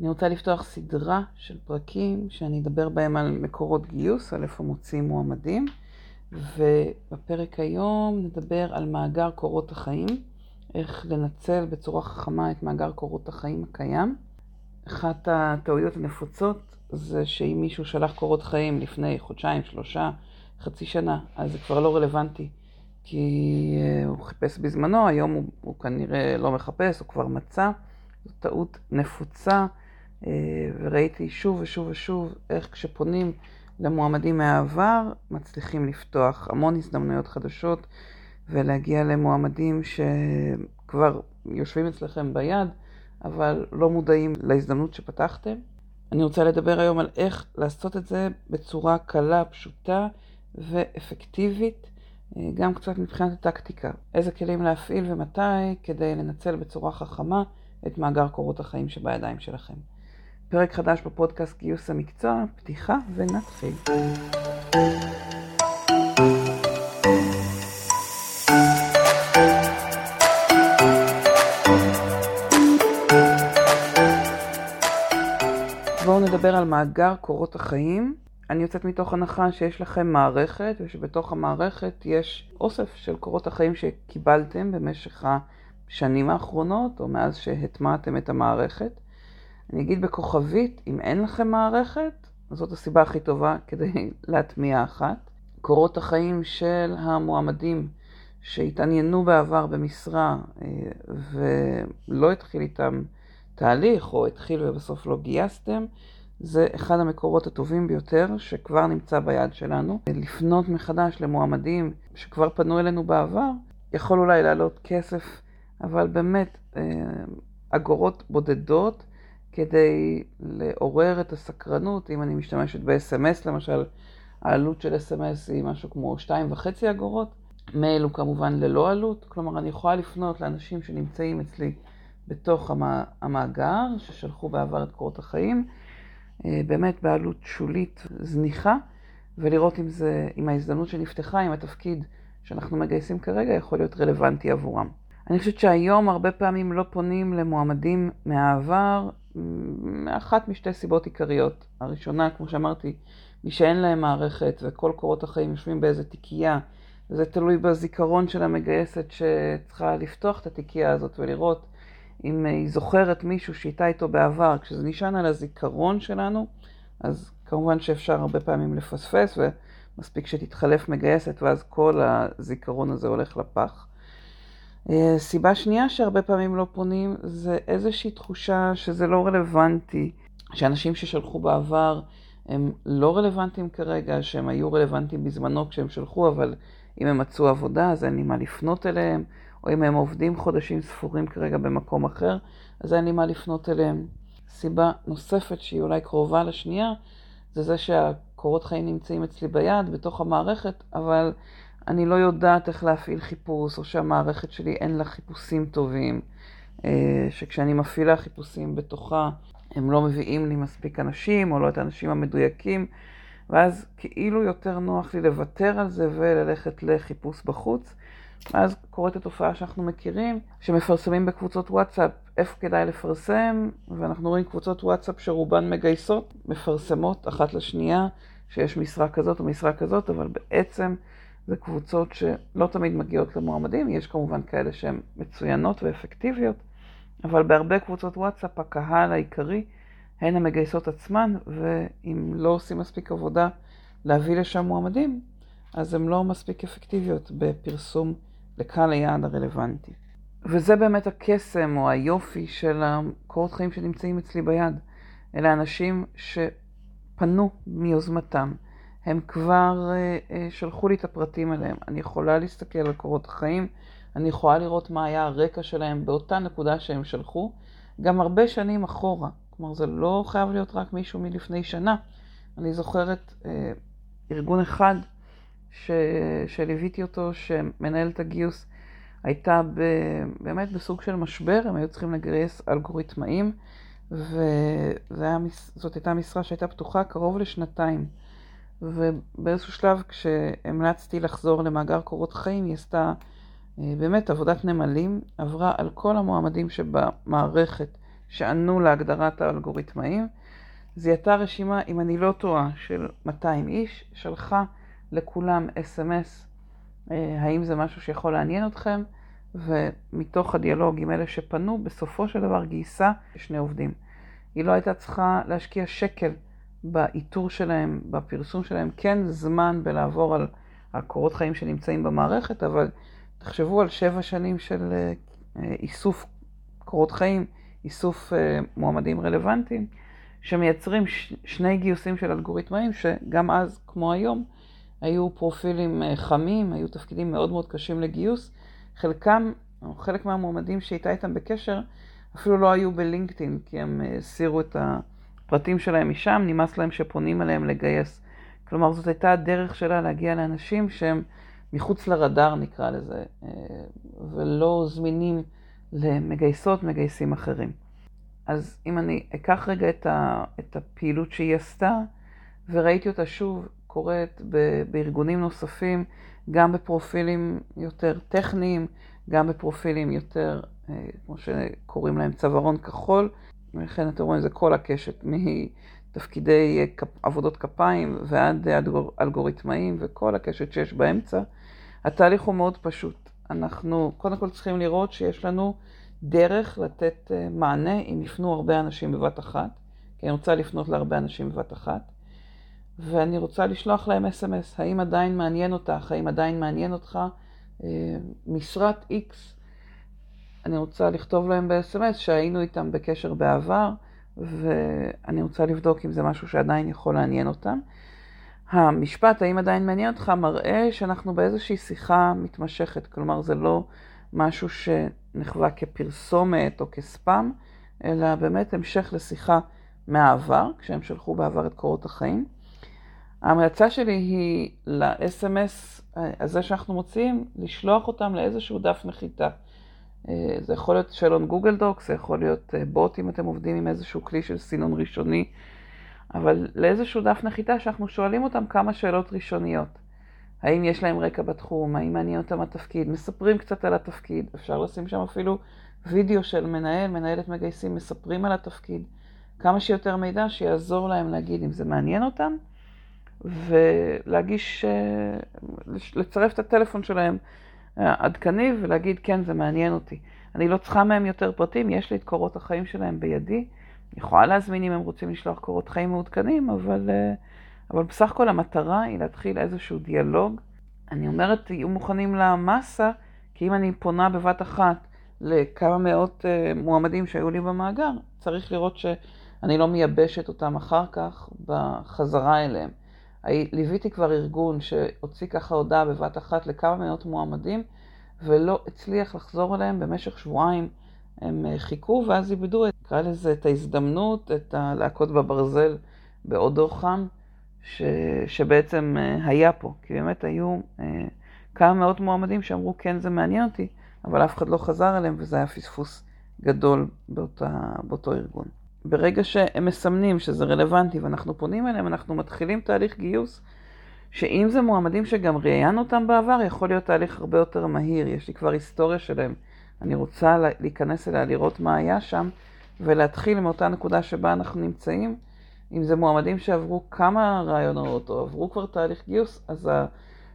אני רוצה לפתוח סדרה של פרקים שאני אדבר בהם על מקורות גיוס, על איפה מוצאים מועמדים, ובפרק היום נדבר על מאגר קורות החיים, איך לנצל בצורה חכמה את מאגר קורות החיים הקיים. אחת הטעויות הנפוצות זה שאם מישהו שלח קורות חיים לפני חודשיים, שלושה, חצי שנה, אז זה כבר לא רלוונטי. כי אה, הוא חיפש בזמנו, היום הוא, הוא כנראה לא מחפש, הוא כבר מצא. זו טעות נפוצה, וראיתי שוב ושוב ושוב איך כשפונים למועמדים מהעבר, מצליחים לפתוח המון הזדמנויות חדשות ולהגיע למועמדים שכבר יושבים אצלכם ביד, אבל לא מודעים להזדמנות שפתחתם. אני רוצה לדבר היום על איך לעשות את זה בצורה קלה, פשוטה ואפקטיבית. אה, גם קצת מבחינת הטקטיקה, איזה כלים להפעיל ומתי כדי לנצל בצורה חכמה את מאגר קורות החיים שבידיים שלכם. פרק חדש בפודקאסט גיוס המקצוע, פתיחה ונתחיל. בואו נדבר על מאגר קורות החיים אני יוצאת מתוך הנחה שיש לכם מערכת, ושבתוך המערכת יש אוסף של קורות החיים שקיבלתם במשך השנים האחרונות, או מאז שהטמעתם את המערכת. אני אגיד בכוכבית, אם אין לכם מערכת, זאת הסיבה הכי טובה כדי להטמיע אחת. קורות החיים של המועמדים שהתעניינו בעבר במשרה אה, ולא התחיל איתם תהליך, או התחיל ובסוף לא גייסתם, זה אחד המקורות הטובים ביותר שכבר נמצא ביד שלנו. לפנות מחדש למועמדים שכבר פנו אלינו בעבר, יכול אולי לעלות כסף, אבל באמת אה, אגורות בודדות כדי לעורר את הסקרנות. אם אני משתמשת ב-SMS למשל, העלות של SMS היא משהו כמו 2.5 אגורות. מייל הוא כמובן ללא עלות, כלומר אני יכולה לפנות לאנשים שנמצאים אצלי בתוך המאגר, ששלחו בעבר את קורות החיים. אה, באמת בעלות שולית זניחה, ולראות אם, זה, אם ההזדמנות שנפתחה, אם התפקיד שאנחנו מגייסים כרגע יכול להיות רלוונטי עבורם. אני חושבת שהיום הרבה פעמים לא פונים למועמדים מהעבר מאחת משתי סיבות עיקריות. הראשונה, כמו שאמרתי, מי שאין להם מערכת וכל קורות החיים יושבים באיזה תיקייה, וזה תלוי בזיכרון של המגייסת שצריכה לפתוח את התיקייה הזאת ולראות אם היא זוכרת מישהו שאיתה איתו בעבר, כשזה נשען על הזיכרון שלנו, אז כמובן שאפשר הרבה פעמים לפספס, ומספיק שתתחלף מגייסת, ואז כל הזיכרון הזה הולך לפח. אה, סיבה שנייה שהרבה פעמים לא פונים, זה איזושהי תחושה שזה לא רלוונטי, שאנשים ששלחו בעבר הם לא רלוונטיים כרגע, שהם היו רלוונטיים בזמנו כשהם שלחו, אבל אם הם מצאו עבודה אז אין לי מה לפנות אליהם. או אם הם עובדים חודשים ספורים כרגע במקום אחר, אז אין לי מה לפנות אליהם. סיבה נוספת שהיא אולי קרובה לשנייה, זה זה שהקורות חיים נמצאים אצלי ביד, בתוך המערכת, אבל אני לא יודעת איך להפעיל חיפוש, או שהמערכת שלי אין לה חיפושים טובים, אה, שכשאני מפעילה חיפושים בתוכה, הם לא מביאים לי מספיק אנשים, או לא את האנשים המדויקים, ואז כאילו יותר נוח לי לוותר על זה וללכת לחיפוש בחוץ. אז קורית התופעה שאנחנו מכירים, שמפרסמים בקבוצות וואטסאפ איפה כדאי לפרסם, ואנחנו רואים קבוצות וואטסאפ שרובן מגייסות, מפרסמות אחת לשנייה שיש משרה כזאת או משרה כזאת, אבל בעצם זה קבוצות שלא תמיד מגיעות למועמדים, יש כמובן כאלה שהן מצוינות ואפקטיביות, אבל בהרבה קבוצות וואטסאפ הקהל העיקרי הן המגייסות עצמן, ואם לא עושים מספיק עבודה להביא לשם מועמדים, אז הן לא מספיק אפקטיביות בפרסום לקהל היעד הרלוונטי. וזה באמת הקסם או היופי של הקורות חיים שנמצאים אצלי ביד. אלה אנשים שפנו מיוזמתם. הם כבר uh, uh, שלחו לי את הפרטים עליהם. אני יכולה להסתכל על קורות החיים, אני יכולה לראות מה היה הרקע שלהם באותה נקודה שהם שלחו, גם הרבה שנים אחורה. כלומר, זה לא חייב להיות רק מישהו מלפני שנה. אני זוכרת uh, ארגון אחד ש... שליוויתי אותו, שמנהל את הגיוס, הייתה ב... באמת בסוג של משבר, הם היו צריכים לגייס אלגוריתמאים, וזאת הייתה משרה שהייתה פתוחה קרוב לשנתיים. ובאיזשהו שלב, כשהמלצתי לחזור למאגר קורות חיים, היא עשתה אה, באמת עבודת נמלים, עברה על כל המועמדים שבמערכת שענו להגדרת האלגוריתמאים. זיהתה רשימה, אם אני לא טועה, של 200 איש, שלחה לכולם אס.אם.אס, אה, האם זה משהו שיכול לעניין אתכם, ומתוך הדיאלוג עם אלה שפנו, בסופו של דבר גייסה שני עובדים. היא לא הייתה צריכה להשקיע שקל באיתור שלהם, בפרסום שלהם, כן זמן בלעבור על הקורות חיים שנמצאים במערכת, אבל תחשבו על שבע שנים של אה, איסוף קורות חיים, איסוף אה, מועמדים רלוונטיים, שמייצרים שני גיוסים של אלגוריתמאים, שגם אז, כמו היום, היו פרופילים אה, חמים, היו תפקידים מאוד מאוד קשים לגיוס. חלקם, או חלק מהמועמדים שהייתה איתם בקשר, אפילו לא היו בלינקדאין, כי הם הסירו את הפרטים שלהם משם, נמאס להם שפונים אליהם לגייס. כלומר, זאת הייתה הדרך שלה להגיע לאנשים שהם מחוץ לרדאר, נקרא לזה, אה, ולא זמינים למגייסות, מגייסים אחרים. אז אם אני אקח רגע את, ה, את הפעילות שהיא עשתה, וראיתי אותה שוב קורית בארגונים נוספים, גם בפרופילים יותר טכניים, גם בפרופילים יותר, אה, כמו שקוראים להם, צווארון כחול, ולכן אתם רואים, זה כל הקשת, מתפקידי אה, עבודות כפיים ועד אלגוריתמאים וכל הקשת שיש באמצע. התהליך הוא מאוד פשוט. אנחנו קודם כל צריכים לראות שיש לנו דרך לתת אה, מענה אם יפנו הרבה אנשים בבת אחת, כי אני רוצה לפנות להרבה אנשים בבת אחת, ואני רוצה לשלוח להם אס.אם.אס, האם עדיין מעניין אותך, האם עדיין מעניין אותך אה, משרת X, אני רוצה לכתוב להם ב-SMS שהיינו איתם בקשר בעבר, ואני רוצה לבדוק אם זה משהו שעדיין יכול לעניין אותם. המשפט, האם עדיין מעניין אותך, מראה שאנחנו באיזושהי שיחה מתמשכת. כלומר, זה לא משהו שנחווה כפרסומת או כספאם, אלא באמת המשך לשיחה מהעבר, כשהם שלחו בעבר את קורות החיים. ההמלצה שלי היא ל-SMS הזה שאנחנו מוציאים, לשלוח אותם לאיזשהו דף נחיתה. אה, זה יכול להיות שאלון גוגל דוקס, זה יכול להיות אה, בוט אם אתם עובדים עם איזשהו כלי של סינון ראשוני אבל לאיזשהו דף נחיתה שאנחנו שואלים אותם כמה שאלות ראשוניות. האם יש להם רקע בתחום, האם מעניין אותם התפקיד, מספרים קצת על התפקיד, אפשר לשים שם אפילו וידאו של מנהל, מנהלת מגייסים, מספרים על התפקיד, כמה שיותר מידע שיעזור להם להגיד אם זה מעניין אותם, ולהגיש, אה, לצרף את הטלפון שלהם עדכני ולהגיד כן, זה מעניין אותי. אני לא צריכה מהם יותר פרטים, יש לי את קורות החיים שלהם בידי. יכולה להזמין אם הם רוצים לשלוח קורות חיים מעודכנים, אבל, אה, אבל בסך הכל המטרה היא להתחיל איזשהו דיאלוג. אני אומרת, תהיו מוכנים למאסה, כי אם אני פונה בבת אחת לכמה מאות uh, מועמדים שהיו לי במאגר, צריך לראות שאני לא מייבשת אותם אחר כך בחזרה אליהם. ליוויתי כבר ארגון שהוציא ככה הודעה בבת אחת לכמה מאות מועמדים, ולא הצליח לחזור אליהם במשך שבועיים. הם אה, חיכו ואז איבדו, נקרא לזה, את ההזדמנות, את הלהקות בברזל בעודו חם, ש, שבעצם אה, היה פה. כי באמת היו אה, כמה מאות מועמדים שאמרו, כן, זה מעניין אותי, אבל אף אחד לא חזר אליהם, וזה היה פספוס גדול באותה, באותו ארגון. ברגע שהם מסמנים שזה רלוונטי ואנחנו פונים אליהם, אנחנו מתחילים תהליך גיוס, שאם זה מועמדים שגם ראיינו אותם בעבר, יכול להיות תהליך הרבה יותר מהיר. יש לי כבר היסטוריה שלהם. אני רוצה להיכנס אליה, לראות מה היה שם, ולהתחיל מאותה נקודה שבה אנחנו נמצאים. אם זה מועמדים שעברו כמה רעיונות, או עברו כבר תהליך גיוס, אז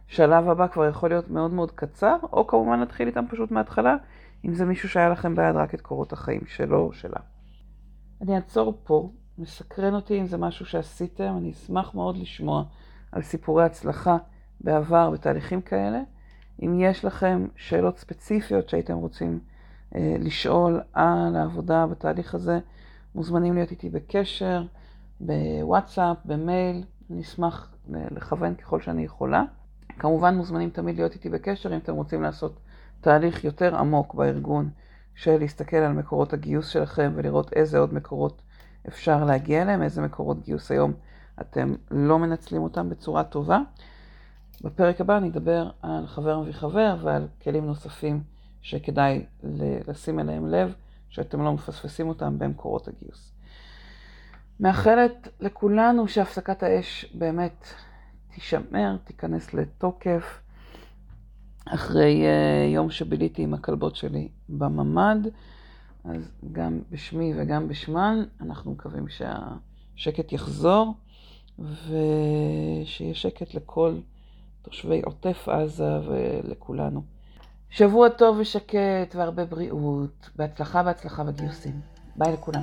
השלב הבא כבר יכול להיות מאוד מאוד קצר, או כמובן להתחיל איתם פשוט מההתחלה, אם זה מישהו שהיה לכם ביד רק את קורות החיים שלו או שלה. אני אעצור פה, מסקרן אותי אם זה משהו שעשיתם, אני אשמח מאוד לשמוע על סיפורי הצלחה בעבר בתהליכים כאלה. אם יש לכם שאלות ספציפיות שהייתם רוצים אה, לשאול על העבודה בתהליך הזה, מוזמנים להיות איתי בקשר, בוואטסאפ, במייל, אני אשמח לכוון ככל שאני יכולה. כמובן מוזמנים תמיד להיות איתי בקשר אם אתם רוצים לעשות תהליך יותר עמוק בארגון של להסתכל על מקורות הגיוס שלכם ולראות איזה עוד מקורות אפשר להגיע אליהם, איזה מקורות גיוס היום אתם לא מנצלים אותם בצורה טובה. בפרק הבא אני אדבר על חבר מביא חבר ועל כלים נוספים שכדאי לשים אליהם לב, שאתם לא מפספסים אותם במקורות הגיוס. מאחלת לכולנו שהפסקת האש באמת תישמר, תיכנס לתוקף. אחרי uh, יום שביליתי עם הכלבות שלי בממ"ד, אז גם בשמי וגם בשמן, אנחנו מקווים שהשקט יחזור, ושיהיה שקט לכל תושבי עוטף עזה ולכולנו. שבוע טוב ושקט והרבה בריאות. בהצלחה, בהצלחה בגיוסים. ביי לכולם.